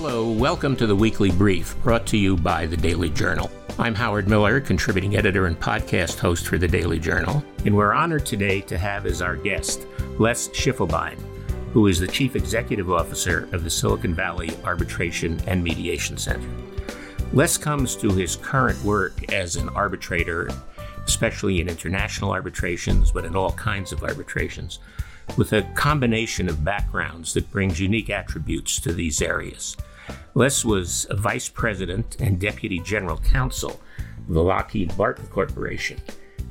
Hello, welcome to the weekly brief brought to you by the Daily Journal. I'm Howard Miller, contributing editor and podcast host for the Daily Journal, and we're honored today to have as our guest Les Schiefelbein, who is the Chief Executive Officer of the Silicon Valley Arbitration and Mediation Center. Les comes to his current work as an arbitrator, especially in international arbitrations, but in all kinds of arbitrations, with a combination of backgrounds that brings unique attributes to these areas. Les was vice president and deputy general counsel of the Lockheed Martin Corporation.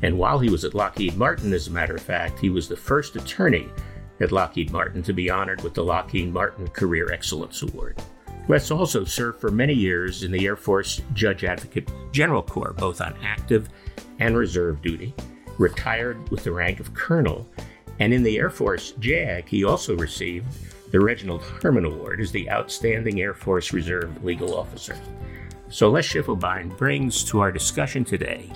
And while he was at Lockheed Martin, as a matter of fact, he was the first attorney at Lockheed Martin to be honored with the Lockheed Martin Career Excellence Award. Les also served for many years in the Air Force Judge Advocate General Corps, both on active and reserve duty, retired with the rank of colonel, and in the Air Force JAG, he also received the Reginald Harmon Award is the Outstanding Air Force Reserve Legal Officer. So Les Schiefelbein brings to our discussion today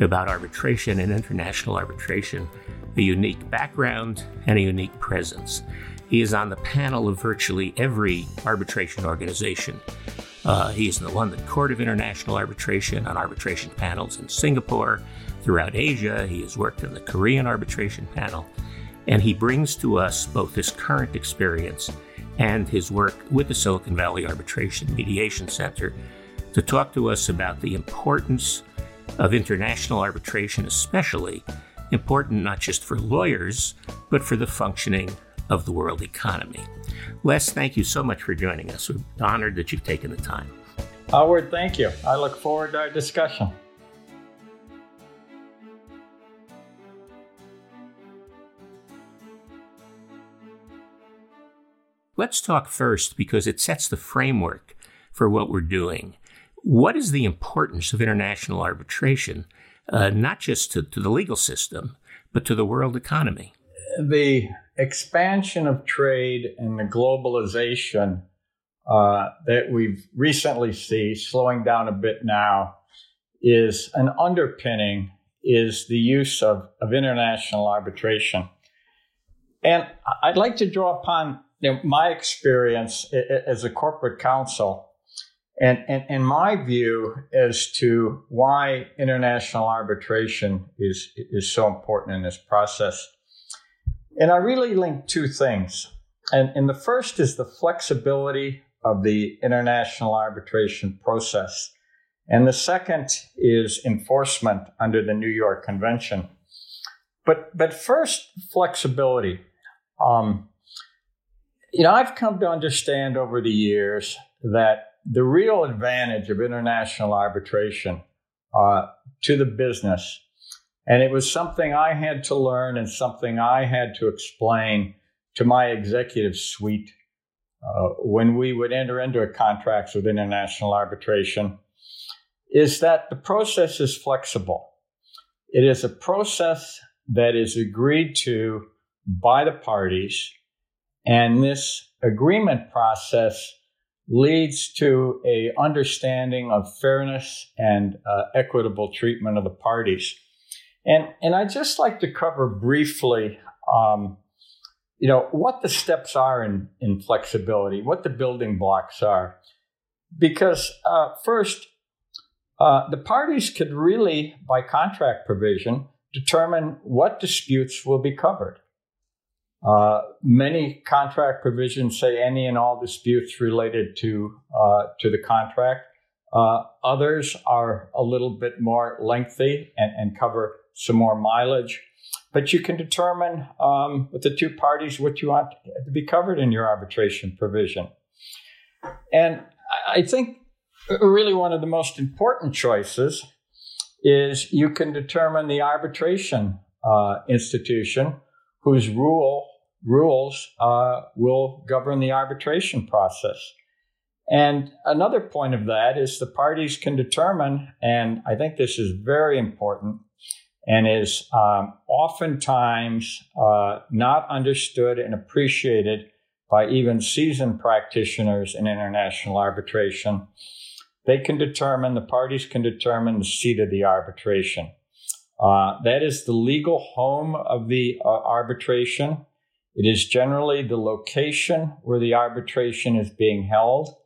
about arbitration and international arbitration a unique background and a unique presence. He is on the panel of virtually every arbitration organization. Uh, he is in the London Court of International Arbitration on arbitration panels in Singapore. Throughout Asia, he has worked in the Korean arbitration panel. And he brings to us both his current experience and his work with the Silicon Valley Arbitration Mediation Center to talk to us about the importance of international arbitration, especially important not just for lawyers, but for the functioning of the world economy. Les, thank you so much for joining us. We're honored that you've taken the time. Howard, thank you. I look forward to our discussion. Let's talk first because it sets the framework for what we're doing. What is the importance of international arbitration, uh, not just to, to the legal system, but to the world economy? The expansion of trade and the globalization uh, that we've recently seen slowing down a bit now is an underpinning is the use of, of international arbitration. And I'd like to draw upon you know, my experience as a corporate counsel and, and, and my view as to why international arbitration is, is so important in this process. And I really link two things. And, and the first is the flexibility of the international arbitration process. And the second is enforcement under the New York Convention. But, but first, flexibility. Um, you know, I've come to understand over the years that the real advantage of international arbitration uh, to the business and it was something I had to learn and something I had to explain to my executive suite uh, when we would enter into contracts with international arbitration is that the process is flexible. It is a process that is agreed to by the parties, and this agreement process leads to a understanding of fairness and uh, equitable treatment of the parties. And, and I'd just like to cover briefly, um, you know, what the steps are in, in flexibility, what the building blocks are. Because uh, first, uh, the parties could really, by contract provision, determine what disputes will be covered. Uh, many contract provisions say any and all disputes related to uh, to the contract. Uh, others are a little bit more lengthy and, and cover some more mileage. But you can determine um, with the two parties what you want to be covered in your arbitration provision. And I think really one of the most important choices is you can determine the arbitration uh, institution whose rule rules uh, will govern the arbitration process. And another point of that is the parties can determine, and I think this is very important, and is um, oftentimes uh, not understood and appreciated by even seasoned practitioners in international arbitration. They can determine, the parties can determine the seat of the arbitration. Uh, that is the legal home of the uh, arbitration. It is generally the location where the arbitration is being held.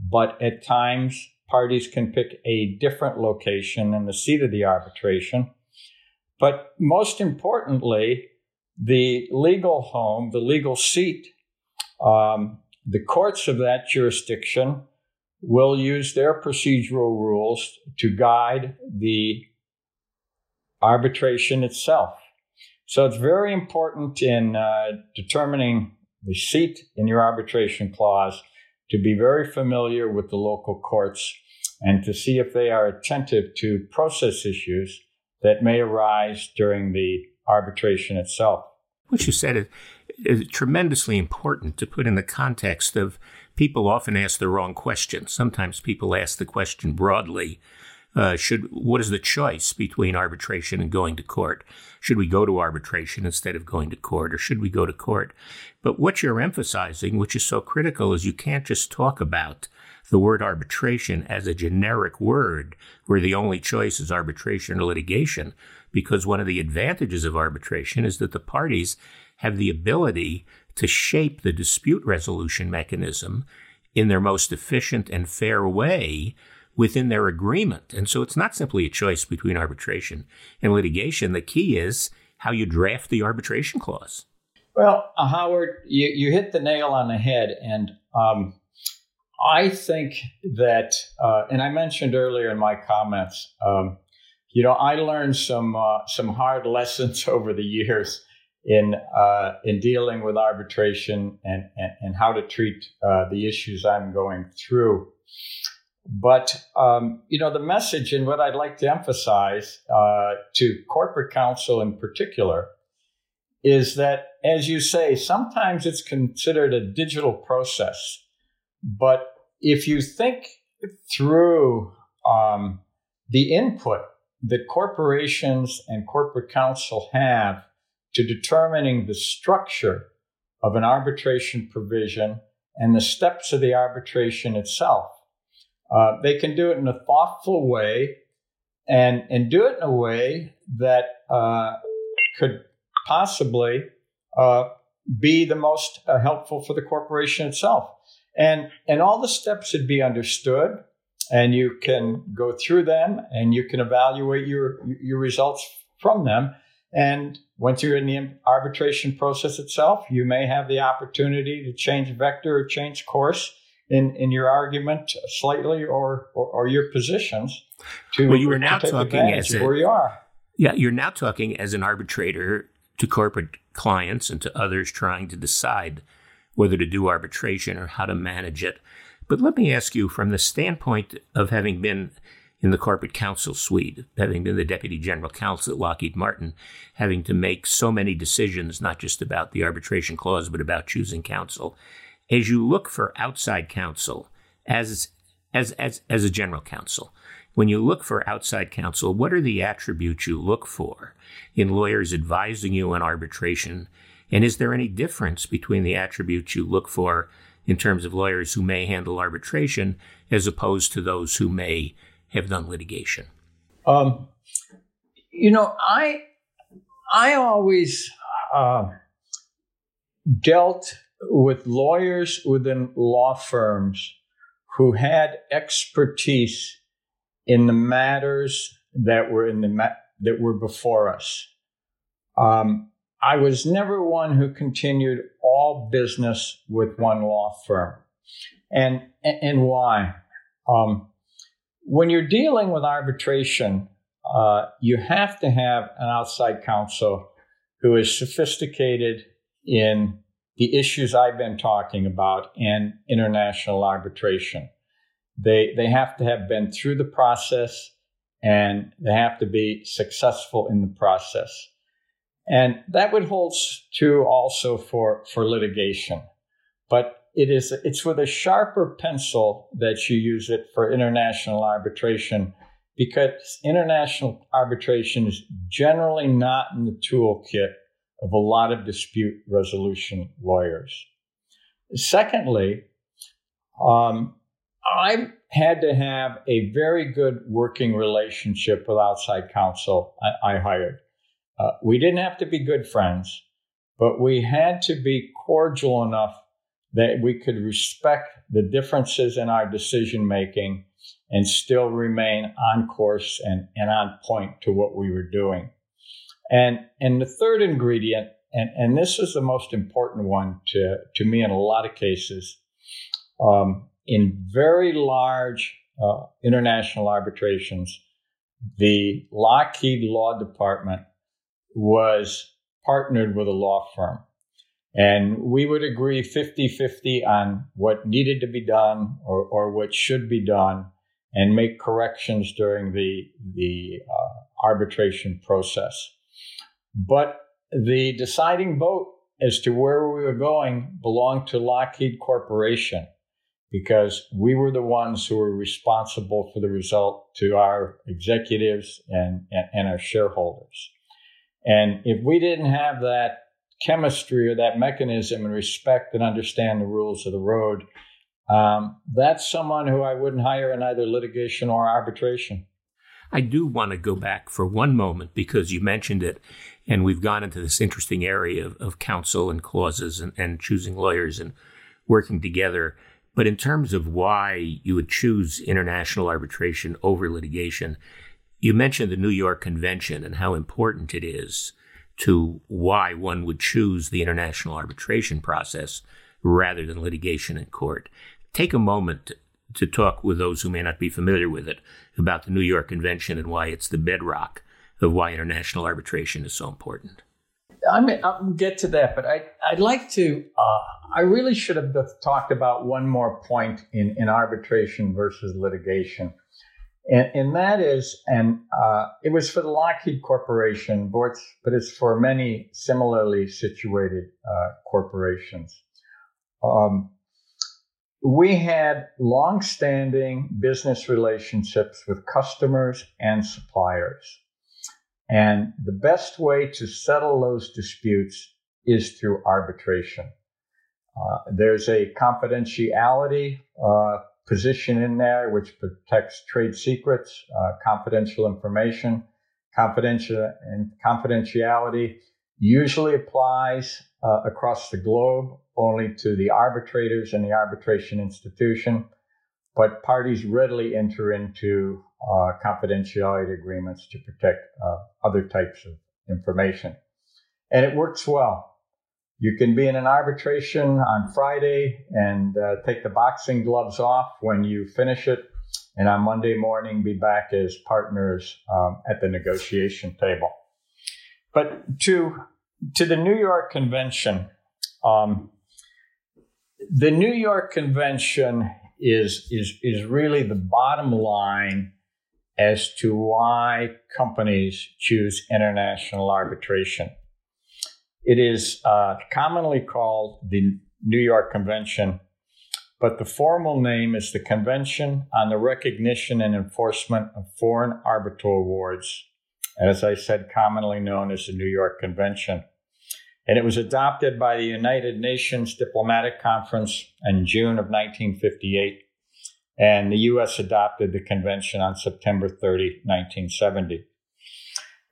but at times parties can pick a different location than the seat of the arbitration. But most importantly, the legal home, the legal seat, um, the courts of that jurisdiction will use their procedural rules to guide the arbitration itself. So it's very important in uh, determining the seat in your arbitration clause to be very familiar with the local courts and to see if they are attentive to process issues that may arise during the arbitration itself. What you said is, is tremendously important to put in the context of people often ask the wrong question. Sometimes people ask the question broadly uh, should what is the choice between arbitration and going to court? Should we go to arbitration instead of going to court, or should we go to court? But what you're emphasizing, which is so critical, is you can't just talk about the word arbitration as a generic word where the only choice is arbitration or litigation, because one of the advantages of arbitration is that the parties have the ability to shape the dispute resolution mechanism in their most efficient and fair way within their agreement. And so it's not simply a choice between arbitration and litigation. The key is how you draft the arbitration clause. Well, uh, Howard, you, you hit the nail on the head. And um, I think that, uh, and I mentioned earlier in my comments, um, you know, I learned some uh, some hard lessons over the years in uh, in dealing with arbitration and, and, and how to treat uh, the issues I'm going through. But um, you know, the message and what I'd like to emphasize uh, to corporate counsel in particular is that, as you say, sometimes it's considered a digital process, but if you think through um, the input that corporations and corporate counsel have to determining the structure of an arbitration provision and the steps of the arbitration itself, uh, they can do it in a thoughtful way and, and do it in a way that uh, could possibly uh, be the most uh, helpful for the corporation itself. And, and all the steps should be understood, and you can go through them and you can evaluate your, your results from them. And once you're in the arbitration process itself, you may have the opportunity to change vector or change course in, in your argument slightly or, or, or your positions to, well, you are now talking as a, where you are. Yeah, you're now talking as an arbitrator to corporate clients and to others trying to decide whether to do arbitration or how to manage it. But let me ask you from the standpoint of having been in the corporate counsel suite, having been the deputy general counsel at Lockheed Martin, having to make so many decisions, not just about the arbitration clause, but about choosing counsel as you look for outside counsel as as as as a general counsel when you look for outside counsel what are the attributes you look for in lawyers advising you on arbitration? And is there any difference between the attributes you look for in terms of lawyers who may handle arbitration as opposed to those who may have done litigation? Um, you know i i always uh, dealt with lawyers within law firms who had expertise in the matters that were in the ma- that were before us. Um, I was never one who continued all business with one law firm, and and, why? Um, when you're dealing with arbitration, uh, you have to have an outside counsel who is sophisticated in the issues I've been talking about and international arbitration. They, they have to have been through the process and they have to be successful in the process. And that would hold true also for, for litigation. But it is, it's with a sharper pencil that you use it for international arbitration because international arbitration is generally not in the toolkit of a lot of dispute resolution lawyers. Secondly, um, I had to have a very good working relationship with outside counsel I, I hired. Uh, we didn't have to be good friends, but we had to be cordial enough that we could respect the differences in our decision making and still remain on course and, and on point to what we were doing. And, and the third ingredient, and, and this is the most important one to, to me in a lot of cases, um, in very large uh, international arbitrations, the Lockheed Law Department was partnered with a law firm. And we would agree 50 50 on what needed to be done or, or what should be done and make corrections during the, the uh, arbitration process. But the deciding vote as to where we were going belonged to Lockheed Corporation because we were the ones who were responsible for the result to our executives and, and, and our shareholders. And if we didn't have that chemistry or that mechanism and respect and understand the rules of the road, um, that's someone who I wouldn't hire in either litigation or arbitration. I do want to go back for one moment because you mentioned it, and we've gone into this interesting area of, of counsel and clauses and, and choosing lawyers and working together. But in terms of why you would choose international arbitration over litigation, you mentioned the New York Convention and how important it is to why one would choose the international arbitration process rather than litigation in court take a moment to talk with those who may not be familiar with it about the New York Convention and why it's the bedrock of why international arbitration is so important. I mean, I'll get to that, but I, I'd like to. Uh, I really should have talked about one more point in, in arbitration versus litigation, and, and that is, and uh, it was for the Lockheed Corporation, but it's for many similarly situated uh, corporations. Um, we had long-standing business relationships with customers and suppliers. And the best way to settle those disputes is through arbitration. Uh, there's a confidentiality uh, position in there which protects trade secrets, uh, confidential information. Confidential and confidentiality usually applies uh, across the globe only to the arbitrators and the arbitration institution, but parties readily enter into uh, confidentiality agreements to protect uh, other types of information. And it works well. You can be in an arbitration on Friday and uh, take the boxing gloves off when you finish it, and on Monday morning be back as partners um, at the negotiation table. But to to the New York Convention, um, the New York Convention is is is really the bottom line as to why companies choose international arbitration. It is uh, commonly called the New York Convention, but the formal name is the Convention on the Recognition and Enforcement of Foreign Arbitral Awards, as I said, commonly known as the New York Convention and it was adopted by the United Nations Diplomatic Conference in June of 1958. And the U.S. adopted the convention on September 30, 1970.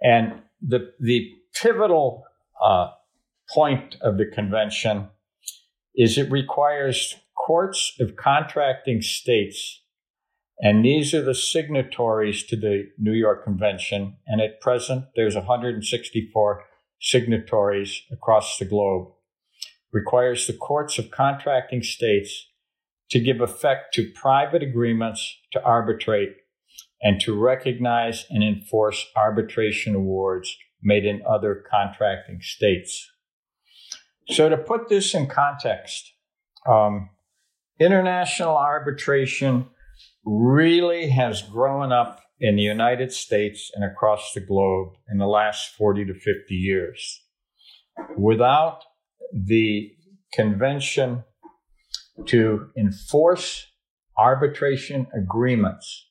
And the, the pivotal uh, point of the convention is it requires courts of contracting states, and these are the signatories to the New York Convention. And at present, there's 164 signatories across the globe requires the courts of contracting states to give effect to private agreements to arbitrate and to recognize and enforce arbitration awards made in other contracting states. So, to put this in context, um, international arbitration really has grown up in the United States and across the globe in the last 40 to 50 years. Without the convention to enforce arbitration agreements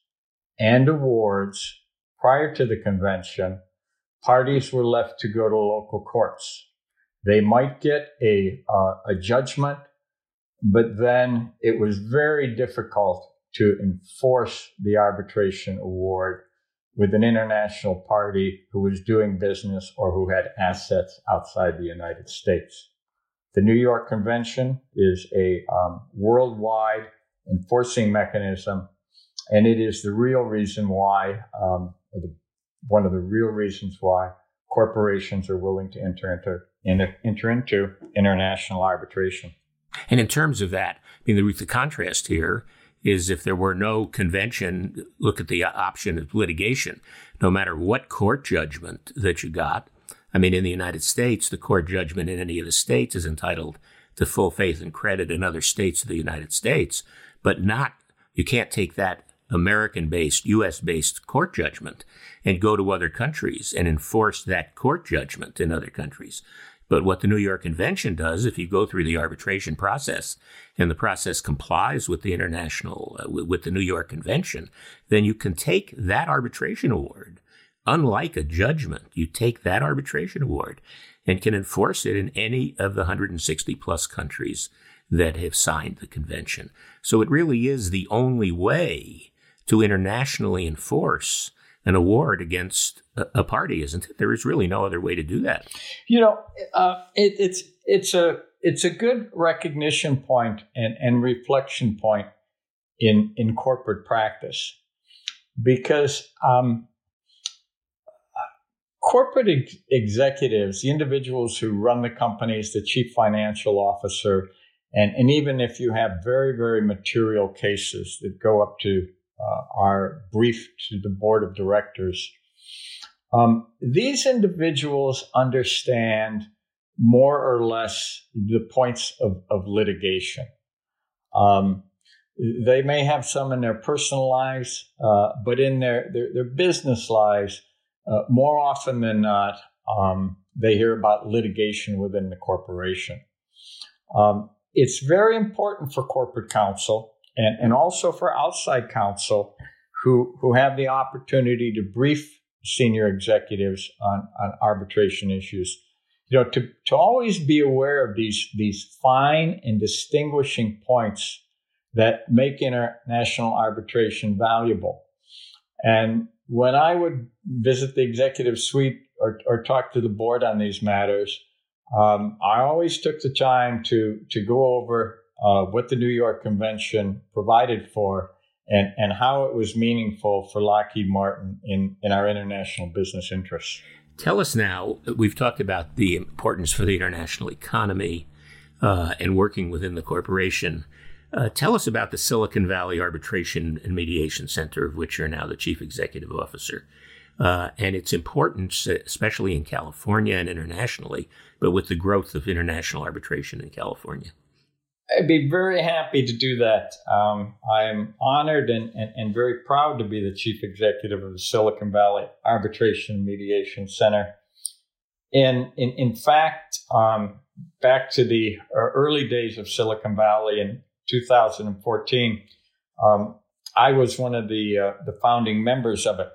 and awards prior to the convention, parties were left to go to local courts. They might get a, uh, a judgment, but then it was very difficult to enforce the arbitration award with an international party who was doing business or who had assets outside the United States. The New York Convention is a um, worldwide enforcing mechanism, and it is the real reason why, um, the, one of the real reasons why corporations are willing to enter into, enter into international arbitration. And in terms of that, I mean, the, the contrast here is if there were no convention, look at the option of litigation. No matter what court judgment that you got, I mean, in the United States, the court judgment in any of the states is entitled to full faith and credit in other states of the United States, but not, you can't take that American based, US based court judgment and go to other countries and enforce that court judgment in other countries. But what the New York Convention does, if you go through the arbitration process and the process complies with the international, uh, with the New York Convention, then you can take that arbitration award. Unlike a judgment, you take that arbitration award and can enforce it in any of the 160 plus countries that have signed the convention. So it really is the only way to internationally enforce an award against a, party, isn't it? There is really no other way to do that. You know, uh, it, it's it's a it's a good recognition point and, and reflection point in in corporate practice because um, corporate ex- executives, the individuals who run the companies, the chief financial officer, and, and even if you have very, very material cases that go up to uh, our brief to the board of directors. Um, these individuals understand more or less the points of, of litigation. Um, they may have some in their personal lives, uh, but in their, their, their business lives, uh, more often than not, um, they hear about litigation within the corporation. Um, it's very important for corporate counsel and, and also for outside counsel who, who have the opportunity to brief senior executives on, on arbitration issues. You know, to, to always be aware of these, these fine and distinguishing points that make international arbitration valuable. And when I would visit the executive suite or, or talk to the board on these matters, um, I always took the time to to go over uh, what the New York Convention provided for and, and how it was meaningful for Lockheed Martin in, in our international business interests. Tell us now, we've talked about the importance for the international economy uh, and working within the corporation. Uh, tell us about the Silicon Valley Arbitration and Mediation Center, of which you're now the chief executive officer, uh, and its importance, especially in California and internationally, but with the growth of international arbitration in California. I'd be very happy to do that. Um, I'm honored and, and, and, very proud to be the chief executive of the Silicon Valley Arbitration Mediation Center. And in, in fact, um, back to the early days of Silicon Valley in 2014, um, I was one of the uh, the founding members of it.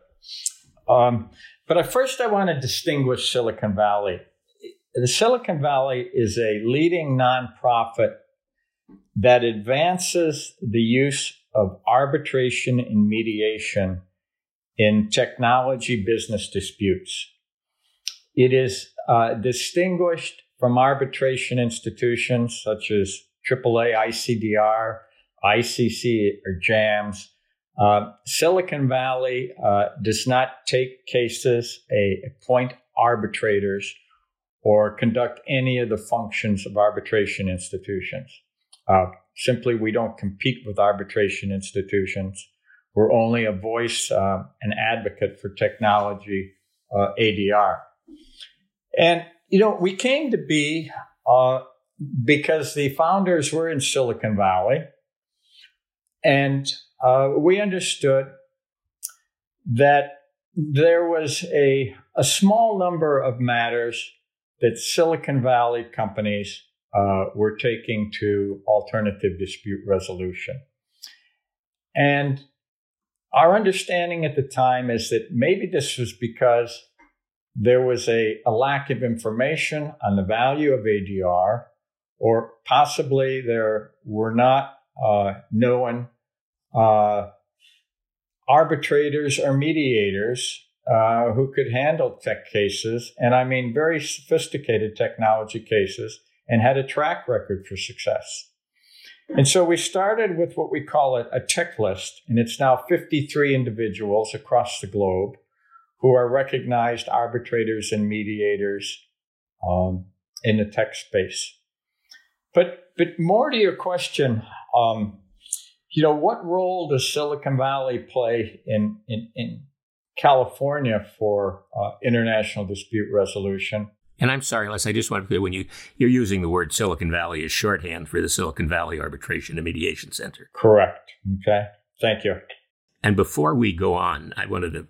Um, but at first, I want to distinguish Silicon Valley. The Silicon Valley is a leading nonprofit that advances the use of arbitration and mediation in technology business disputes. It is uh, distinguished from arbitration institutions such as AAA, ICDR, ICC, or JAMS. Uh, Silicon Valley uh, does not take cases, a, appoint arbitrators, or conduct any of the functions of arbitration institutions. Uh, simply, we don't compete with arbitration institutions. We're only a voice, uh, an advocate for technology, uh, ADR. And, you know, we came to be uh, because the founders were in Silicon Valley. And uh, we understood that there was a, a small number of matters that Silicon Valley companies uh, we're taking to alternative dispute resolution. And our understanding at the time is that maybe this was because there was a, a lack of information on the value of ADR, or possibly there were not uh, known uh, arbitrators or mediators uh, who could handle tech cases, and I mean very sophisticated technology cases and had a track record for success. And so we started with what we call a, a tech list, and it's now 53 individuals across the globe who are recognized arbitrators and mediators um, in the tech space. But but more to your question, um, you know, what role does Silicon Valley play in in, in California for uh, international dispute resolution? And I'm sorry, Les, I just want to clear when you you're using the word Silicon Valley as shorthand for the Silicon Valley Arbitration and Mediation Center. Correct. Okay. Thank you. And before we go on, I wanted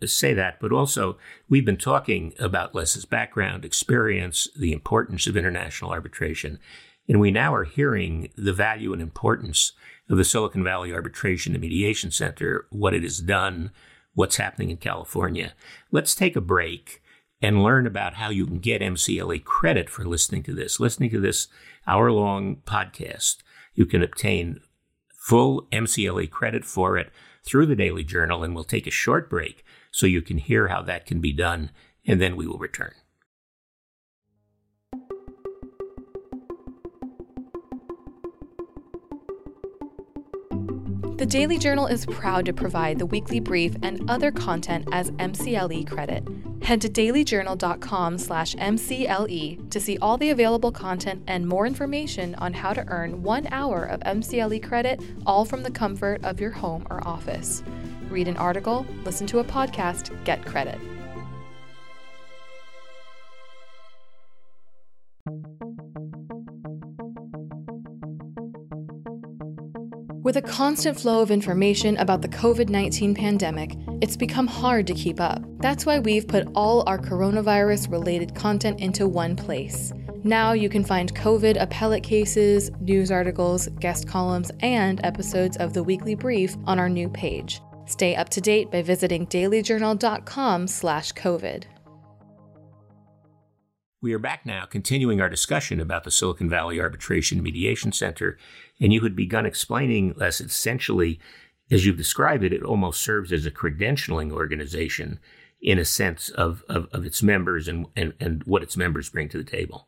to say that, but also we've been talking about Les's background, experience, the importance of international arbitration, and we now are hearing the value and importance of the Silicon Valley Arbitration and Mediation Center, what it has done, what's happening in California. Let's take a break and learn about how you can get MCLE credit for listening to this. Listening to this hour long podcast, you can obtain full MCLE credit for it through the Daily Journal, and we'll take a short break so you can hear how that can be done, and then we will return. The Daily Journal is proud to provide the weekly brief and other content as MCLE credit. Head to dailyjournal.com slash MCLE to see all the available content and more information on how to earn 1 hour of MCLE credit all from the comfort of your home or office. Read an article, listen to a podcast, get credit. With a constant flow of information about the COVID 19 pandemic, it's become hard to keep up. That's why we've put all our coronavirus related content into one place. Now you can find COVID appellate cases, news articles, guest columns, and episodes of the weekly brief on our new page. Stay up to date by visiting dailyjournal.com/covid. We are back now, continuing our discussion about the Silicon Valley Arbitration Mediation Center. And you had begun explaining, Les, essentially, as you've described it, it almost serves as a credentialing organization in a sense of, of, of its members and, and, and what its members bring to the table.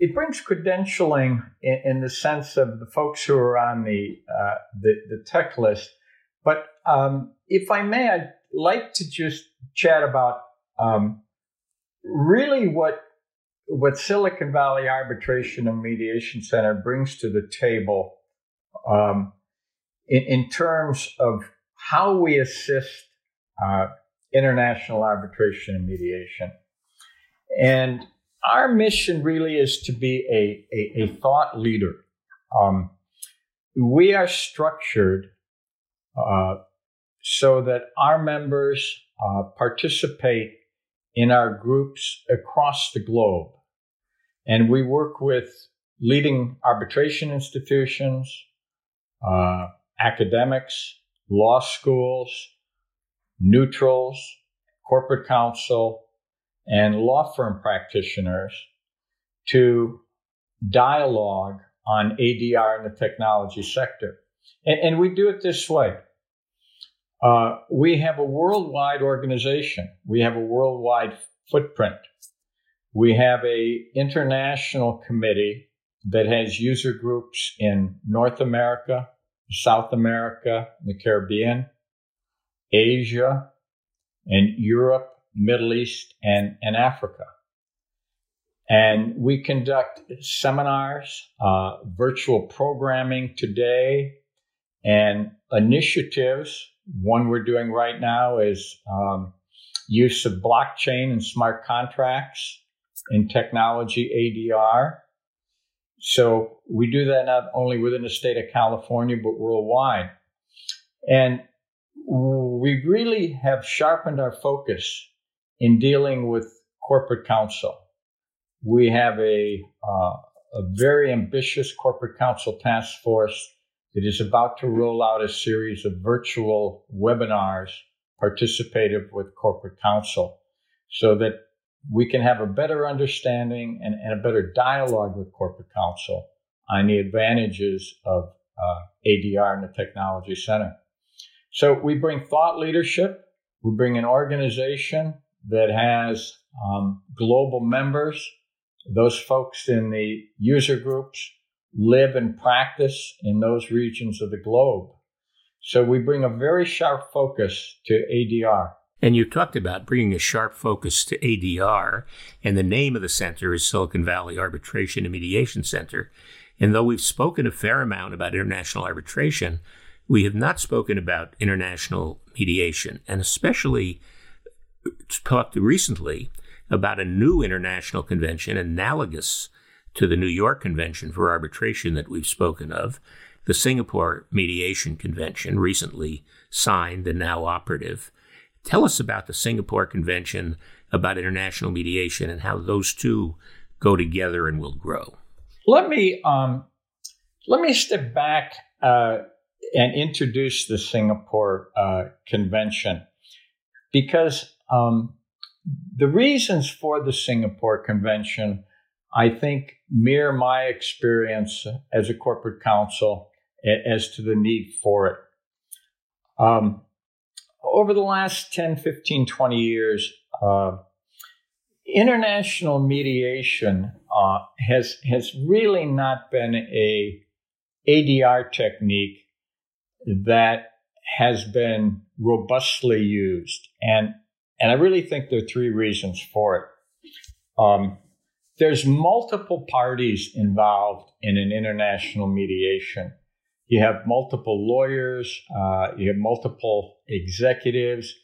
It brings credentialing in, in the sense of the folks who are on the, uh, the, the, tech list. But um, if I may, I'd like to just chat about um, really what what Silicon Valley Arbitration and Mediation Center brings to the table um, in, in, terms of how we assist uh, international arbitration and mediation. And our mission really is to be a, a, a thought leader. Um, we are structured uh, so that our members uh, participate in our groups across the globe. And we work with leading arbitration institutions, uh, academics, law schools, neutrals, corporate counsel, and law firm practitioners to dialogue on ADR in the technology sector. And, and we do it this way. Uh, we have a worldwide organization. We have a worldwide footprint. We have a international committee that has user groups in North America, South America, the Caribbean, Asia, and Europe, Middle East, and, and Africa. And we conduct seminars, uh, virtual programming today, and initiatives. One we're doing right now is um, use of blockchain and smart contracts in technology ADR. So we do that not only within the state of California, but worldwide. And we really have sharpened our focus in dealing with corporate counsel. We have a, uh, a very ambitious corporate counsel task force that is about to roll out a series of virtual webinars participative with corporate counsel so that we can have a better understanding and, and a better dialogue with corporate counsel on the advantages of uh, ADR and the technology center. So we bring thought leadership. We bring an organization that has um, global members those folks in the user groups live and practice in those regions of the globe. So we bring a very sharp focus to ADR. And you talked about bringing a sharp focus to ADR, and the name of the center is Silicon Valley Arbitration and Mediation Center. And though we've spoken a fair amount about international arbitration, we have not spoken about international mediation, and especially talked recently about a new international convention analogous to the New York Convention for Arbitration that we've spoken of, the Singapore Mediation Convention, recently signed and now operative. Tell us about the Singapore Convention about international mediation and how those two go together and will grow. Let me um, let me step back uh, and introduce the Singapore uh, Convention because um, the reasons for the Singapore Convention, I think, mirror my experience as a corporate counsel as to the need for it. Um, over the last 10, 15, 20 years, uh, international mediation uh, has has really not been a ADR technique that has been robustly used, and and I really think there are three reasons for it. Um, there's multiple parties involved in an international mediation. You have multiple lawyers, uh, you have multiple executives,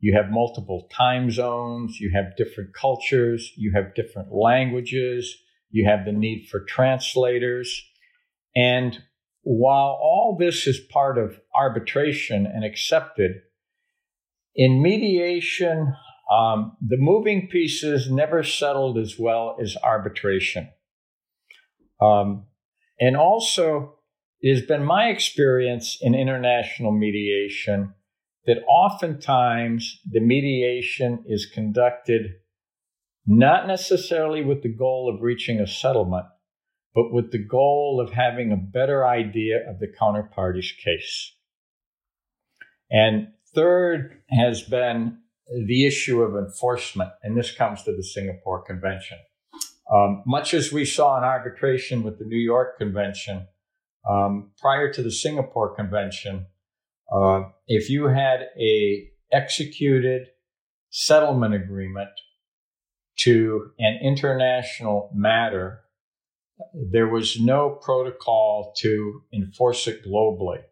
you have multiple time zones, you have different cultures, you have different languages, you have the need for translators. And while all this is part of arbitration and accepted, in mediation, um, the moving pieces never settled as well as arbitration. Um, and also, it has been my experience in international mediation that oftentimes the mediation is conducted not necessarily with the goal of reaching a settlement, but with the goal of having a better idea of the counterparty's case. And third has been the issue of enforcement, and this comes to the Singapore Convention. Um, much as we saw in arbitration with the New York Convention, um, prior to the Singapore Convention, uh, if you had a executed settlement agreement to an international matter, there was no protocol to enforce it globally.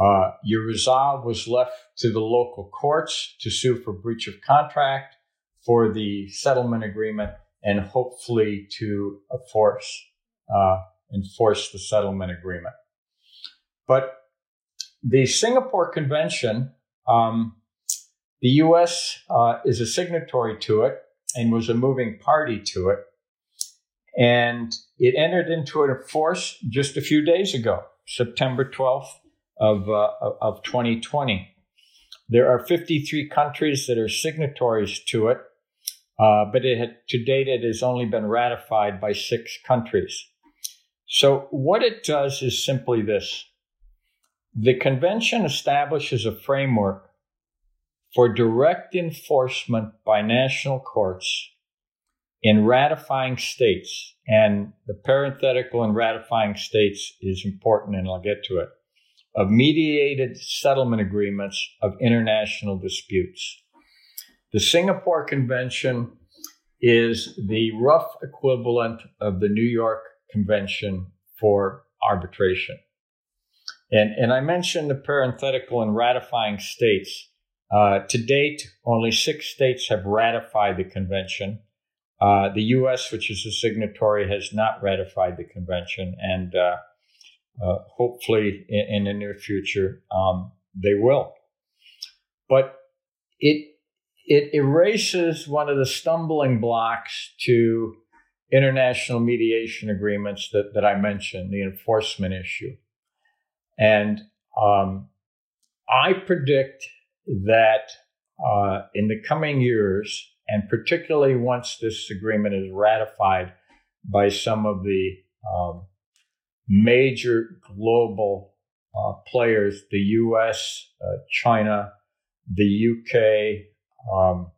Uh, your resolve was left to the local courts to sue for breach of contract, for the settlement agreement, and hopefully to enforce uh, enforce the settlement agreement. But the Singapore Convention, um, the U.S. Uh, is a signatory to it and was a moving party to it, and it entered into force just a few days ago, September twelfth of, uh, of 2020. There are 53 countries that are signatories to it, uh, but it had, to date it has only been ratified by six countries. So, what it does is simply this the convention establishes a framework for direct enforcement by national courts in ratifying states. And the parenthetical in ratifying states is important, and I'll get to it of mediated settlement agreements of international disputes. The Singapore Convention is the rough equivalent of the New York Convention for arbitration. And, and I mentioned the parenthetical in ratifying states. Uh, to date, only six states have ratified the convention. Uh, the U.S., which is a signatory, has not ratified the convention, and uh, uh, hopefully, in, in, the near future, um, they will. But it it erases one of the stumbling blocks to international mediation agreements that, that I mentioned, the enforcement issue. And um, I predict that uh, in the coming years, and particularly once this agreement is ratified by some of the um, major global uh, players the US, uh, China, the UK, um,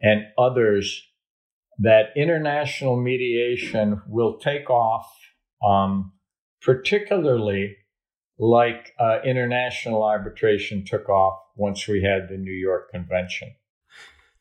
and others that international mediation will take off, um, particularly like uh, international arbitration took off once we had the New York Convention.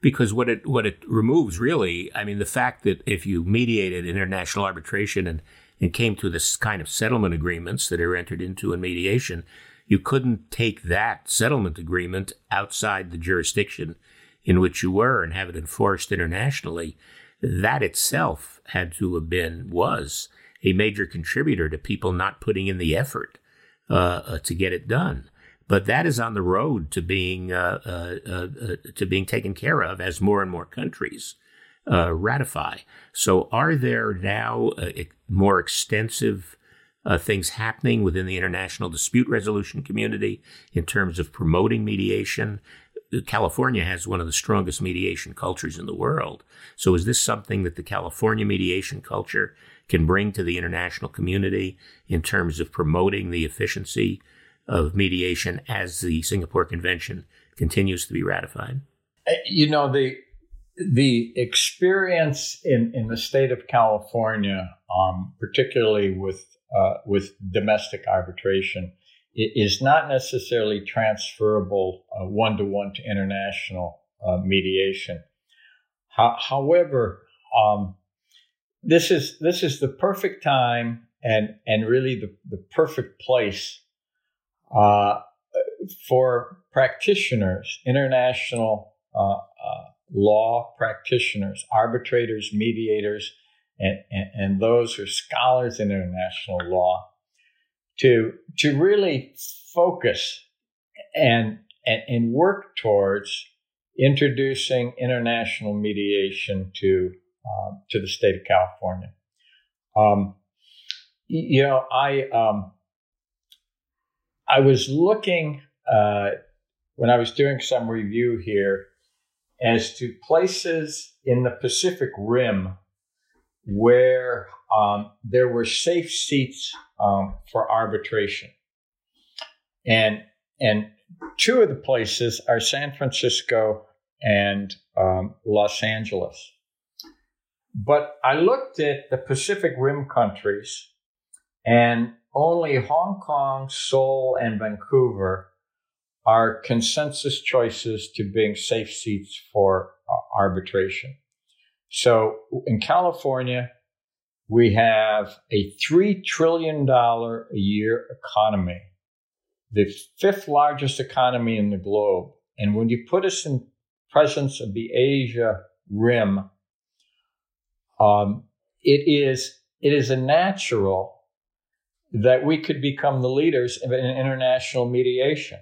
Because what it what it removes really, I mean, the fact that if you mediated international arbitration and and came to this kind of settlement agreements that are entered into in mediation, you couldn't take that settlement agreement outside the jurisdiction in which you were and have it enforced internationally. That itself had to have been was a major contributor to people not putting in the effort uh, uh, to get it done. But that is on the road to being uh, uh, uh, uh to being taken care of as more and more countries ratify. So, are there now more extensive things happening within the international dispute resolution community in terms of promoting mediation? California has one of the strongest mediation cultures in the world. So, is this something that the California mediation culture can bring to the international community in terms of promoting the efficiency of mediation as the Singapore Convention continues to be ratified? Uh, you know, the the experience in, in the state of California, um, particularly with uh, with domestic arbitration, is not necessarily transferable one to one to international uh, mediation. How, however, um, this is this is the perfect time and and really the, the perfect place uh, for practitioners, international uh, uh law practitioners, arbitrators, mediators, and, and, and those who are scholars in international law to to really focus and and, and work towards introducing international mediation to um, to the state of California. Um, you know, I um, I was looking uh, when I was doing some review here as to places in the Pacific Rim where um, there were safe seats um, for arbitration. And, and two of the places are San Francisco and um, Los Angeles. But I looked at the Pacific Rim countries, and only Hong Kong, Seoul, and Vancouver are consensus choices to being safe seats for uh, arbitration. So in California, we have a $3 trillion a year economy, the fifth largest economy in the globe. And when you put us in presence of the Asia rim, um, it is it is a natural that we could become the leaders in international mediation.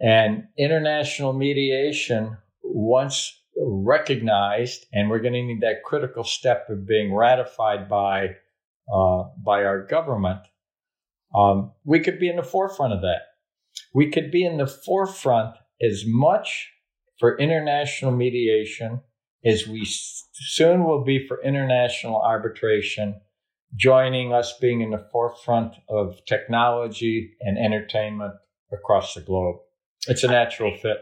And international mediation, once recognized, and we're going to need that critical step of being ratified by uh, by our government, um, we could be in the forefront of that. We could be in the forefront as much for international mediation as we soon will be for international arbitration, joining us being in the forefront of technology and entertainment across the globe. It's a natural fit.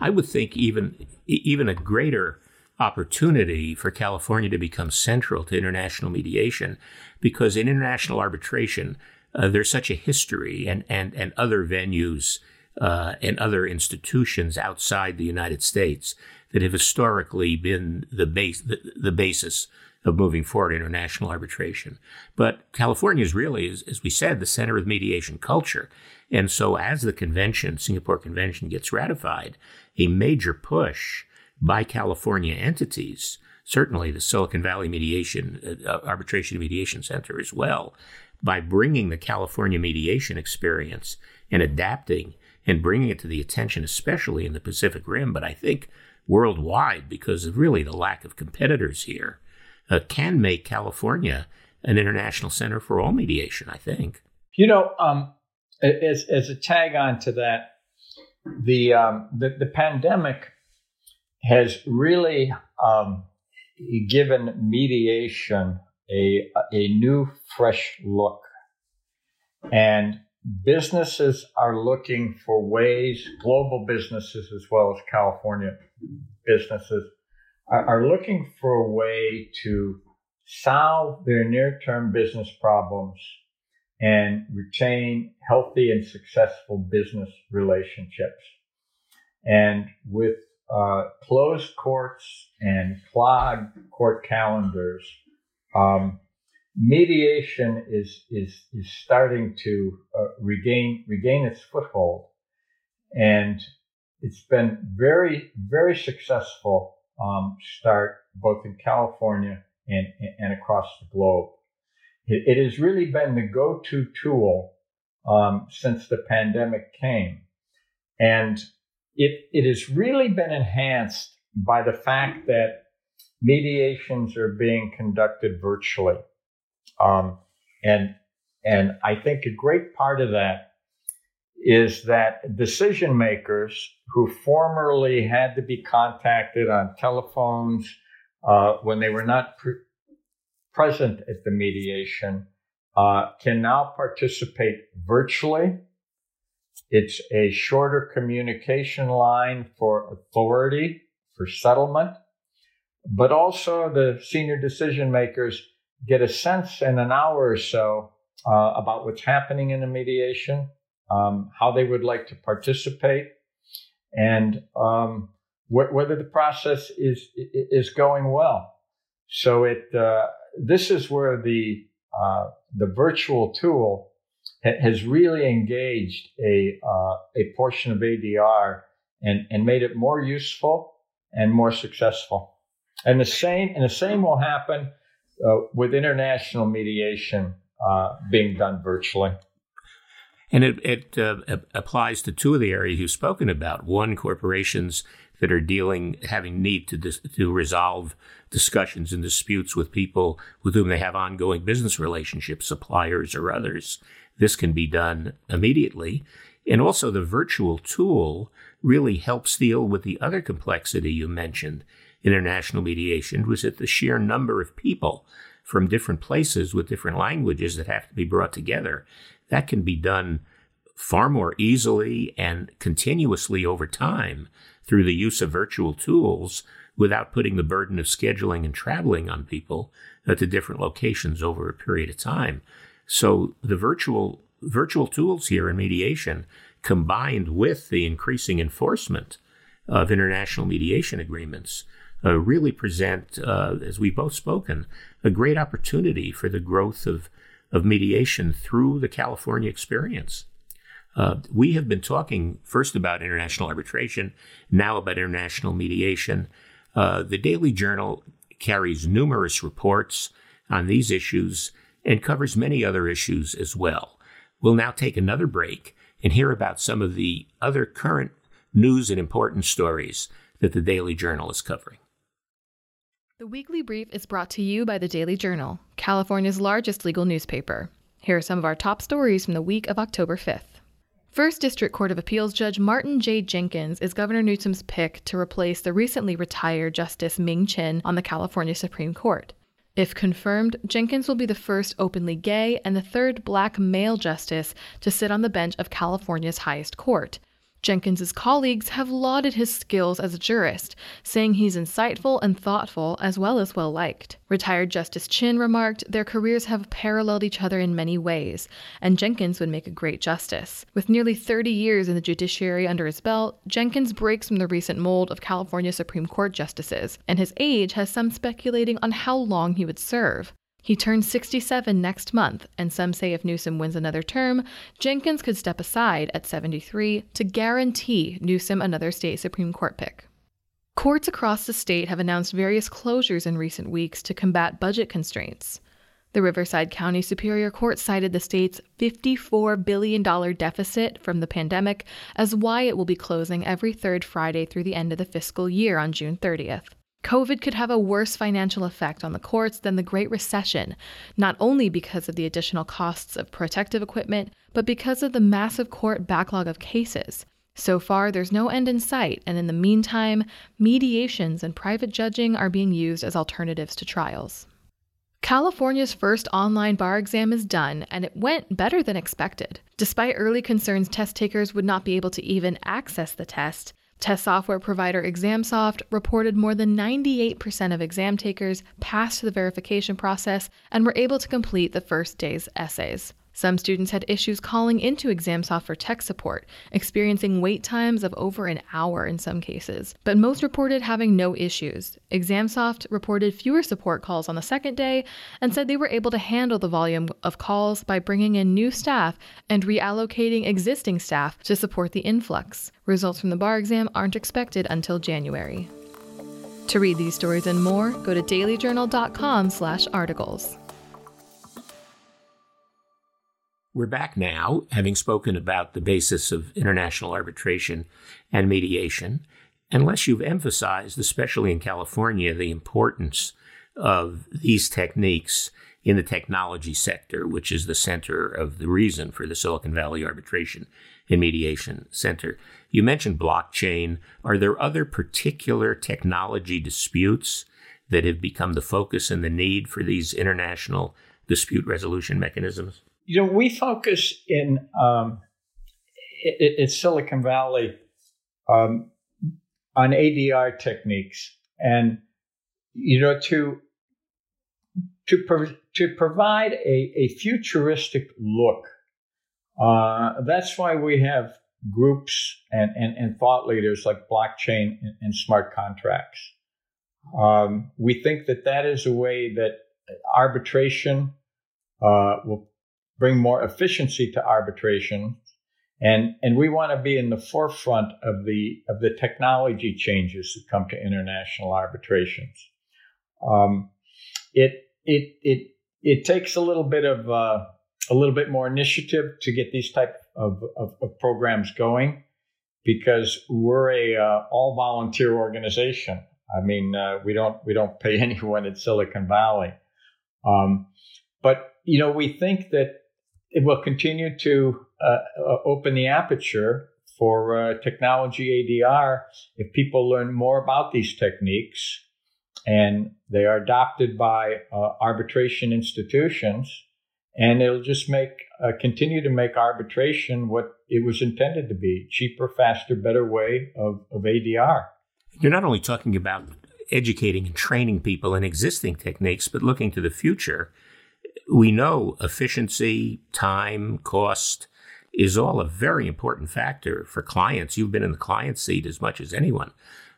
I would think even even a greater opportunity for California to become central to international mediation, because in international arbitration, uh, there's such a history and and and other venues uh, and other institutions outside the United States that have historically been the base the, the basis of moving forward international arbitration. But California is really, as, as we said, the center of mediation culture. And so as the convention, Singapore Convention gets ratified, a major push by California entities, certainly the Silicon Valley Mediation, uh, Arbitration Mediation Center as well, by bringing the California mediation experience and adapting and bringing it to the attention, especially in the Pacific Rim, but I think worldwide because of really the lack of competitors here uh, can make California an international center for all mediation, I think. You know, um, as, as a tag on to that, the, um, the, the pandemic has really um, given mediation a, a new, fresh look. And businesses are looking for ways, global businesses as well as California businesses, are, looking for a way to solve their near term business problems and retain healthy and successful business relationships. And with uh, closed courts and clogged court calendars, um, mediation is is is starting to uh, regain regain its foothold, and it's been very very successful um, start both in California and and across the globe. It, it has really been the go-to tool um, since the pandemic came, and it it has really been enhanced by the fact that mediations are being conducted virtually. Um, and, and I think a great part of that is that decision makers who formerly had to be contacted on telephones uh, when they were not pre- present at the mediation uh, can now participate virtually. It's a shorter communication line for authority for settlement, but also the senior decision makers get a sense in an hour or so uh, about what's happening in the mediation, um, how they would like to participate, and um, wh- whether the process is is going well. So it uh, this is where the uh, the virtual tool ha- has really engaged a uh, a portion of ADR and and made it more useful and more successful. And the same and the same will happen uh, with international mediation uh, being done virtually. And it, it uh, applies to two of the areas you've spoken about. One, corporations that are dealing, having need to dis- to resolve discussions and disputes with people with whom they have ongoing business relationships, suppliers or others. This can be done immediately. And also, the virtual tool really helps deal with the other complexity you mentioned international mediation was that the sheer number of people from different places with different languages that have to be brought together, that can be done far more easily and continuously over time through the use of virtual tools without putting the burden of scheduling and traveling on people at the different locations over a period of time. So the virtual virtual tools here in mediation combined with the increasing enforcement of international mediation agreements uh, really present, uh, as we've both spoken, a great opportunity for the growth of, of mediation through the California experience. Uh, we have been talking first about international arbitration, now about international mediation. Uh, the Daily Journal carries numerous reports on these issues and covers many other issues as well. We'll now take another break and hear about some of the other current news and important stories that the Daily Journal is covering. The weekly brief is brought to you by the Daily Journal, California's largest legal newspaper. Here are some of our top stories from the week of October 5th. First District Court of Appeals Judge Martin J. Jenkins is Governor Newsom's pick to replace the recently retired Justice Ming Chin on the California Supreme Court. If confirmed, Jenkins will be the first openly gay and the third black male justice to sit on the bench of California's highest court. Jenkins's colleagues have lauded his skills as a jurist, saying he's insightful and thoughtful as well as well liked. Retired Justice Chin remarked their careers have paralleled each other in many ways, and Jenkins would make a great justice. With nearly 30 years in the judiciary under his belt, Jenkins breaks from the recent mold of California Supreme Court justices, and his age has some speculating on how long he would serve. He turns 67 next month, and some say if Newsom wins another term, Jenkins could step aside at 73 to guarantee Newsom another state Supreme Court pick. Courts across the state have announced various closures in recent weeks to combat budget constraints. The Riverside County Superior Court cited the state's $54 billion deficit from the pandemic as why it will be closing every third Friday through the end of the fiscal year on June 30th. COVID could have a worse financial effect on the courts than the Great Recession, not only because of the additional costs of protective equipment, but because of the massive court backlog of cases. So far, there's no end in sight, and in the meantime, mediations and private judging are being used as alternatives to trials. California's first online bar exam is done, and it went better than expected. Despite early concerns test takers would not be able to even access the test, Test software provider ExamSoft reported more than 98% of exam takers passed the verification process and were able to complete the first day's essays. Some students had issues calling into ExamSoft for tech support, experiencing wait times of over an hour in some cases, but most reported having no issues. ExamSoft reported fewer support calls on the second day and said they were able to handle the volume of calls by bringing in new staff and reallocating existing staff to support the influx. Results from the bar exam aren't expected until January. To read these stories and more, go to dailyjournal.com/articles. We're back now, having spoken about the basis of international arbitration and mediation. Unless you've emphasized, especially in California, the importance of these techniques in the technology sector, which is the center of the reason for the Silicon Valley Arbitration and Mediation Center. You mentioned blockchain. Are there other particular technology disputes that have become the focus and the need for these international dispute resolution mechanisms? You know, we focus in um, in Silicon Valley um, on ADR techniques, and you know, to to pro- to provide a, a futuristic look. Uh, that's why we have groups and, and, and thought leaders like blockchain and, and smart contracts. Um, we think that that is a way that arbitration uh, will bring more efficiency to arbitration. And, and we want to be in the forefront of the, of the technology changes that come to international arbitrations. Um, it, it, it, it takes a little bit of, uh, a little bit more initiative to get these type of, of, of programs going because we're a uh, all volunteer organization. I mean, uh, we don't we don't pay anyone in Silicon Valley, um, but you know we think that it will continue to uh, uh, open the aperture for uh, technology ADR if people learn more about these techniques and they are adopted by uh, arbitration institutions. And it'll just make uh, continue to make arbitration what it was intended to be cheaper faster better way of, of adr you're not only talking about educating and training people in existing techniques but looking to the future we know efficiency, time, cost is all a very important factor for clients. You've been in the client seat as much as anyone,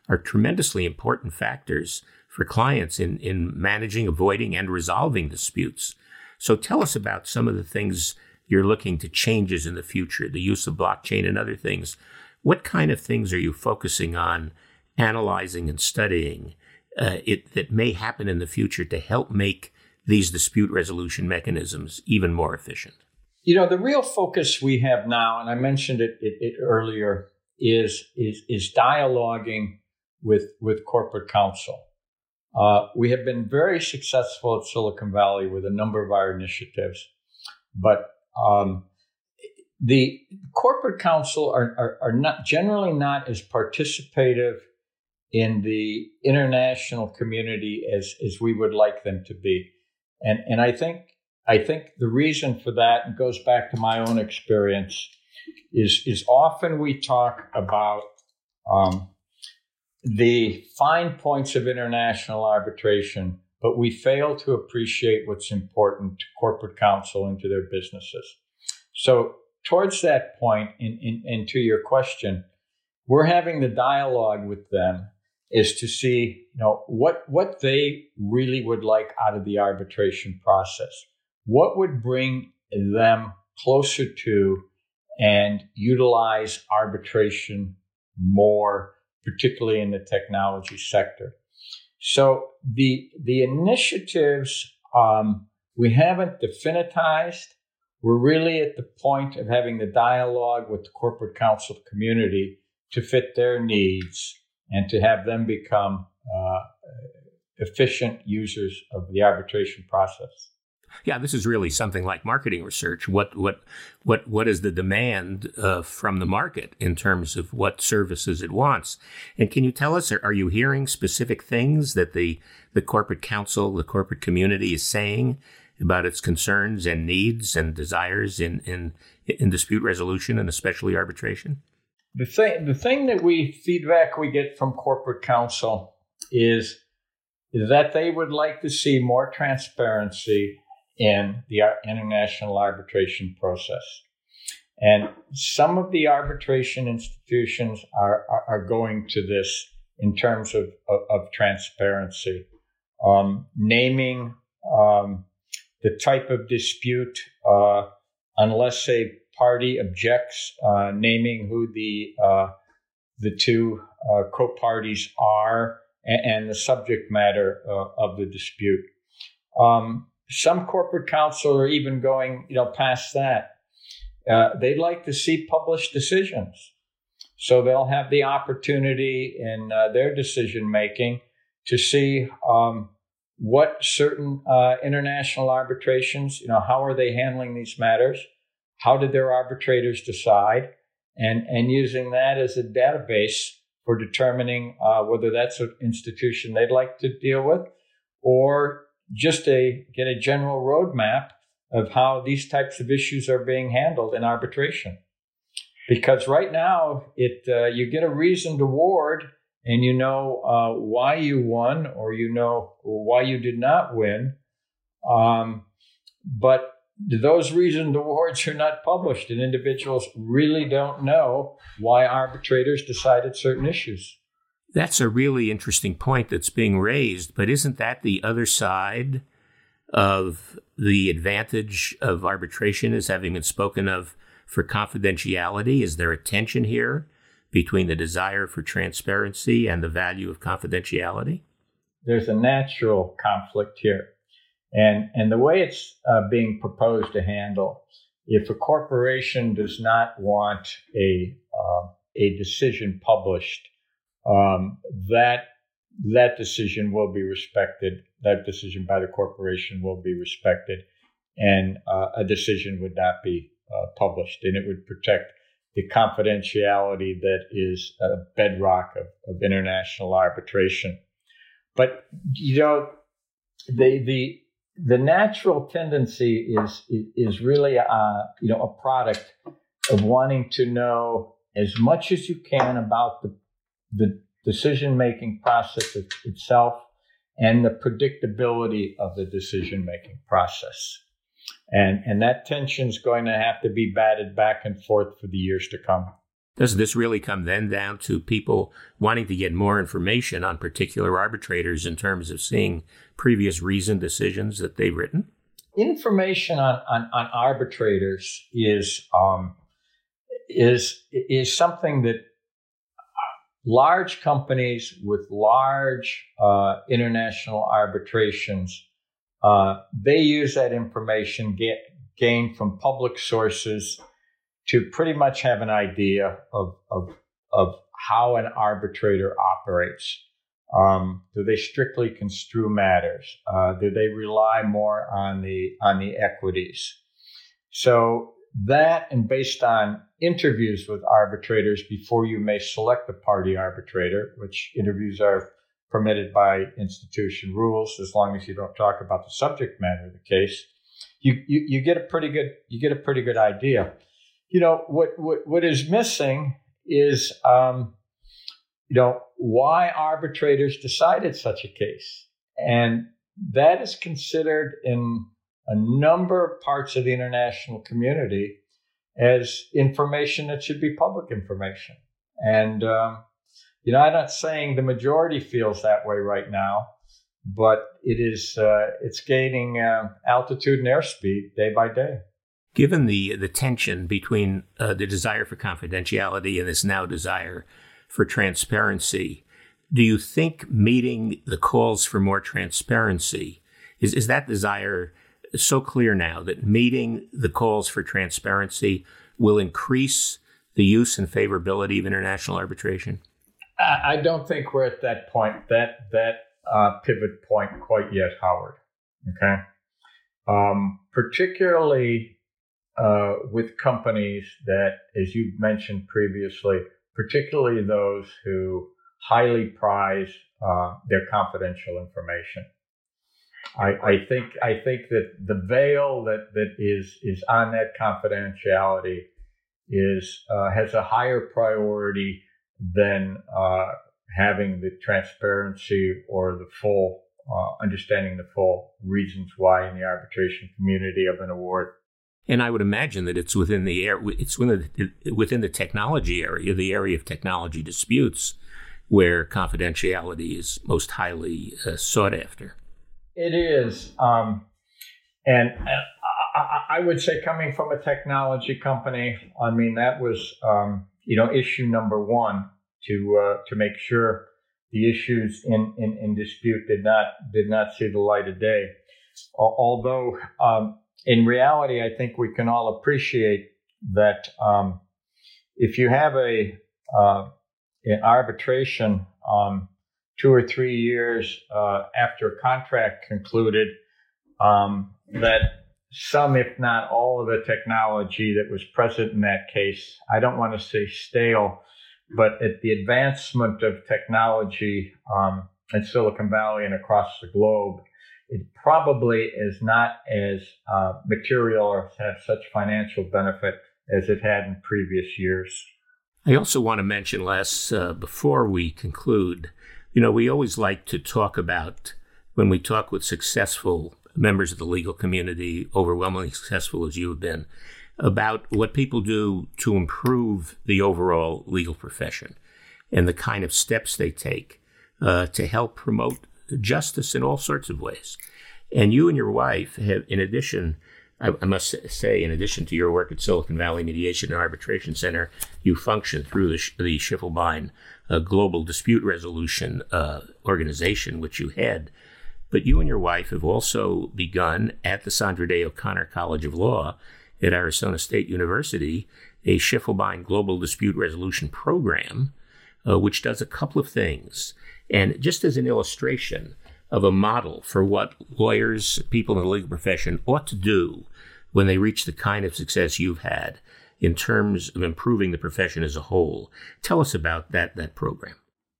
are tremendously important factors for clients in, in managing, avoiding, and resolving disputes. So tell us about some of the things you're looking to changes in the future, the use of blockchain and other things. What kind of things are you focusing on, analyzing and studying uh, it, that may happen in the future to help make these dispute resolution mechanisms even more efficient? You know, the real focus we have now, and I mentioned it, it, it earlier, is, is, is dialoguing with, with corporate counsel. Uh, we have been very successful at Silicon Valley with a number of our initiatives, but um, the corporate counsel are, are, are, not generally not as participative in the international community as, as we would like them to be. And and I think I think the reason for that goes back to my own experience is is often we talk about um, the fine points of international arbitration, but we fail to appreciate what's important to corporate counsel and to their businesses. So towards that point, and in, to your question, we're having the dialogue with them is to see you know what what they really would like out of the arbitration process. What would bring them closer to and utilize arbitration more particularly in the technology sector? So the the initiatives um, we haven't definitized. We're really at the point of having the dialogue with the corporate counsel community to fit their needs and to have them become uh, efficient users of the arbitration process. Yeah, this is really something like marketing research. What what what what is the demand uh, from the market in terms of what services it wants? And can you tell us? Are, are you hearing specific things that the the corporate counsel, the corporate community is saying about its concerns and needs and desires in in in dispute resolution and especially arbitration? The thing the thing that we feedback we get from corporate counsel is that they would like to see more transparency in the international arbitration process. And some of the arbitration institutions are, are, are going to this in terms of, of, of transparency, um, naming um, the type of dispute, uh, unless a party objects, uh, naming who the uh, the two uh, co-parties are and, and, the subject matter uh, of the dispute. Um, some corporate counsel are even going, you know, past that. Uh, they'd like to see published decisions, so they'll have the opportunity in their decision making to see um, what certain uh, international arbitrations, you know, how are they handling these matters? How did their arbitrators decide? And, and using that as a database for determining uh, whether that's an institution they'd like to deal with or just a get a general roadmap of how these types of issues are being handled in arbitration. Because right now, it uh, you get a reasoned award and you know uh, why you won or you know why you did not win. Um, but those reasoned awards are not published, and individuals really don't know why arbitrators decided certain issues. That's a really interesting point that's being raised, but isn't that the other side of the advantage of arbitration as having been spoken of for confidentiality? Is there a tension here between the desire for transparency and the value of confidentiality? There's a natural conflict here. And, and the way it's uh, being proposed to handle, if a corporation does not want a, uh, a decision published, um, that that decision will be respected. That decision by the corporation will be respected, and uh, a decision would not be uh, published, and it would protect the confidentiality that is a bedrock of, of international arbitration. But you know, the the the natural tendency is is really a, you know a product of wanting to know as much as you can about the the decision making process itself and the predictability of the decision making process. And, and that tension is going to have to be batted back and forth for the years to come. Does this really come then down to people wanting to get more information on particular arbitrators in terms of seeing previous reasoned decisions that they've written? Information on, on, on arbitrators is um, is is something that large companies with large uh, international arbitrations, uh, they use that information get, gained from public sources to pretty much have an idea of, of, of how an arbitrator operates. Um, do they strictly construe matters? Uh, do they rely more on the on the equities? So that and based on interviews with arbitrators before you may select the party arbitrator, which interviews are permitted by institution rules as long as you don't talk about the subject matter of the case. You, you, you get a pretty good you get a pretty good idea. You know what what, what is missing is um, you know why arbitrators decided such a case, and that is considered in a number of parts of the international community as information that should be public information. And, um, you know, I'm not saying the majority feels that way right now, but it is, uh, it's gaining uh, altitude and airspeed day by day. Given the, the tension between uh, the desire for confidentiality and this now desire for transparency, do you think meeting the calls for more transparency is, is that desire so clear now that meeting the calls for transparency will increase the use and favorability of international arbitration? I don't think we're at that point, that that uh, pivot point quite yet, Howard. Okay, um, particularly uh, with companies that, as you've mentioned previously, particularly those who highly prize uh, their confidential information. I, I think I think that the veil that, that is is on that confidentiality is uh, has a higher priority than uh, having the transparency or the full uh, understanding the full reasons why in the arbitration community of an award. And I would imagine that it's within the air, it's within the, within the technology area, the area of technology disputes, where confidentiality is most highly uh, sought after. It is, um, and I, I, would say coming from a technology company, I mean that was um, you know issue number one to uh, to make sure the issues in, in, in, dispute did not did not see the light of day. Although um, in reality, I think we can all appreciate that um, if you have a uh, an arbitration um, two or three years uh, after a contract concluded, um, that some, if not all, of the technology that was present in that case, I don't want to say stale, but at the advancement of technology um, in Silicon Valley and across the globe, it probably is not as uh, material or has such financial benefit as it had in previous years. I also want to mention, Les, uh, before we conclude, you know, we always like to talk about when we talk with successful members of the legal community, overwhelmingly successful as you have been, about what people do to improve the overall legal profession and the kind of steps they take uh, to help promote justice in all sorts of ways. And you and your wife have, in addition, I, I must say, in addition to your work at Silicon Valley Mediation and Arbitration Center, you function through the, the Schiefelbein uh, Global Dispute Resolution uh, Organization, which you head. But you and your wife have also begun at the Sandra Day O'Connor College of Law at Arizona State University a Schiefelbein Global Dispute Resolution Program, uh, which does a couple of things. And just as an illustration of a model for what lawyers, people in the legal profession ought to do when they reach the kind of success you've had in terms of improving the profession as a whole. Tell us about that, that program.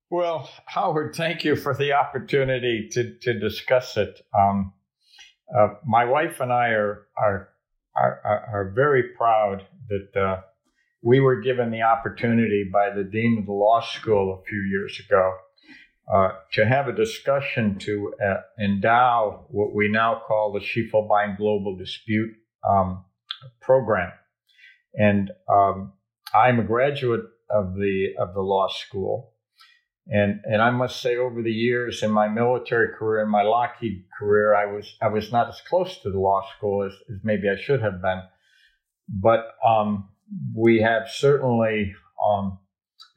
Well, Howard, thank you for the opportunity to, to discuss it. Um, uh, my wife and I are, are are, are, very proud that uh, we were given the opportunity by the dean of the law school a few years ago uh, to have a discussion to uh, endow what we now call the Schiefelbein Global Dispute um, Program. And um, I'm a graduate of the of the law school, and and I must say, over the years in my military career and my Lockheed career, I was I was not as close to the law school as, as maybe I should have been. But um, we have certainly um,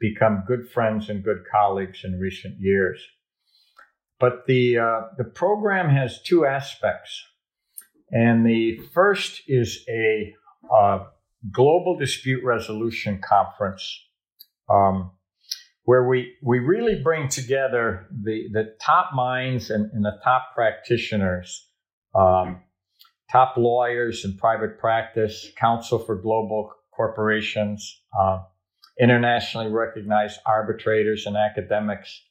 become good friends and good colleagues in recent years. But the uh, the program has two aspects, and the first is a uh, global dispute resolution conference. Um, where we, we really bring together the, the top minds and, and the top practitioners, um, top lawyers in private practice, counsel for global corporations, uh, internationally recognized arbitrators and academics,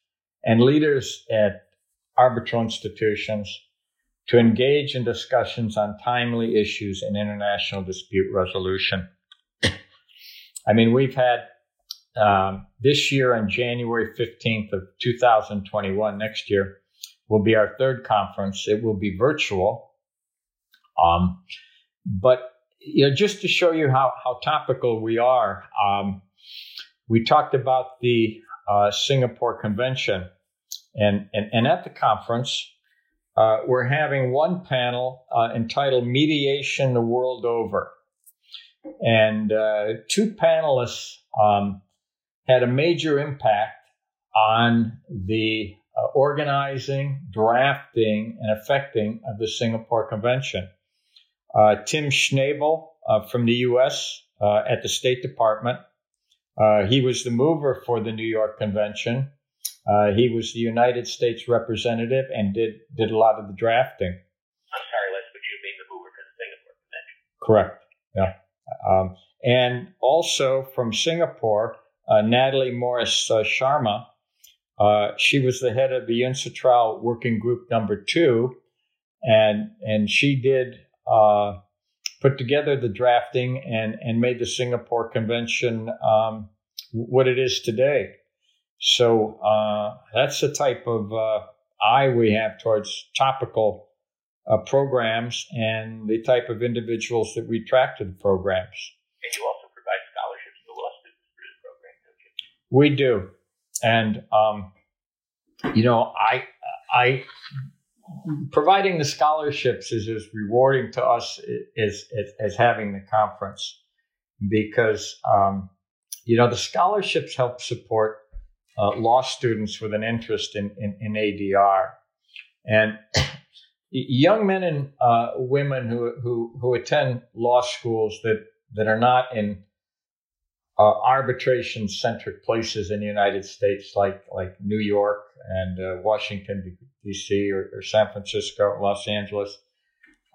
and leaders at arbitral institutions to engage in discussions on timely issues in international dispute resolution. I mean, we've had um, this year on January 15th of 2021, next year, will be our third conference. It will be virtual. Um, but you know, just to show you how, how topical we are, um, we talked about the uh, Singapore Convention. And, and, and at the conference, uh, we're having one panel uh, entitled Mediation the World Over. And uh, two panelists um, had a major impact on the uh, organizing, drafting, and effecting of the Singapore Convention. Uh, Tim Schnabel from the U.S. At the State Department, uh, he was the mover for the New York Convention. Uh, he was the United States representative and did did a lot of the drafting. I'm sorry, Les, but you mean the mover for the Singapore Convention? Correct. Yeah. Um, and also from Singapore, uh, Natalie Morris uh, Sharma. Uh, she was the head of the UNCITRAL working group number two, and and she did put together the drafting and, and made the Singapore Convention um, what it is today. So uh, that's the type of uh, eye we have towards topical uh, programs and the type of individuals that we attract to the programs. And you also provide scholarships to law students through the program, don't you? We do, and um, you know, I I providing the scholarships is as rewarding to us as, as, as having the conference because um, you know the scholarships help support uh, law students with an interest in, in, in ADR and young men and uh, women who, who, who attend law schools that, that are not in uh, arbitration centric places in the United States like like New York and uh, Washington D.C. Or, or, San Francisco, Los Angeles.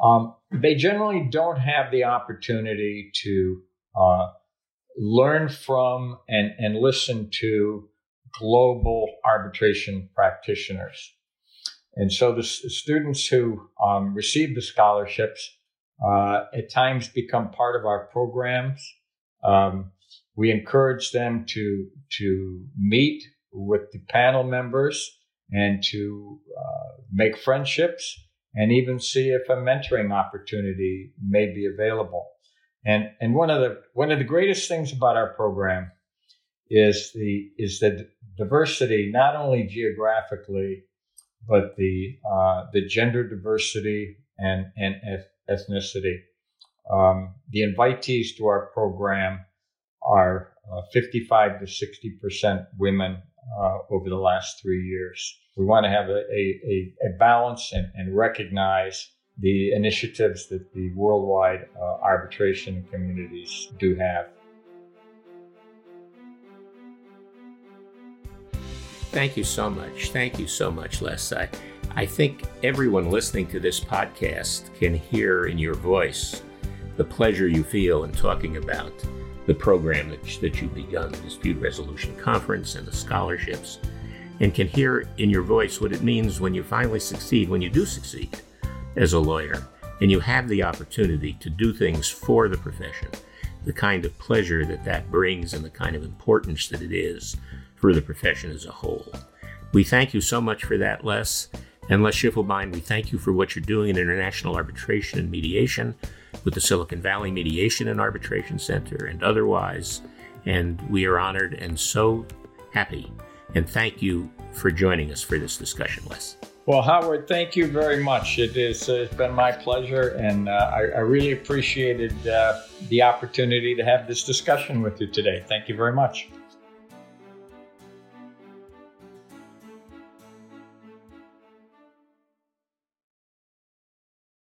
Um, they generally don't have the opportunity to uh, learn from and, and listen to global arbitration practitioners. And so the students who um, receive the scholarships uh, at times become part of our programs. Um, we encourage them to to meet with the panel members and to uh, make friendships and even see if a mentoring opportunity may be available. And and one of the one of the greatest things about our program is the is the diversity not only geographically but the uh, the gender diversity and and ethnicity. Um, the invitees to our program are uh, 55 to 60 percent women uh, over the last three years. We want to have a, a, a balance and, and, recognize the initiatives that the worldwide uh, arbitration communities do have. Thank you so much. Thank you so much, Les. I, I think everyone listening to this podcast can hear in your voice the pleasure you feel in talking about the program that, that you've begun, the Dispute Resolution Conference and the scholarships, and can hear in your voice what it means when you finally succeed, when you do succeed as a lawyer, and you have the opportunity to do things for the profession, the kind of pleasure that that brings and the kind of importance that it is for the profession as a whole. We thank you so much for that, Les. And Les Schiefelbein, we thank you for what you're doing in international arbitration and mediation with the Silicon Valley Mediation and Arbitration Center and otherwise. And we are honored and so happy. And thank you for joining us for this discussion, Les. Well, Howard, thank you very much. Uh, it's been my pleasure, and uh, I, I, really appreciated uh, the opportunity to have this discussion with you today. Thank you very much.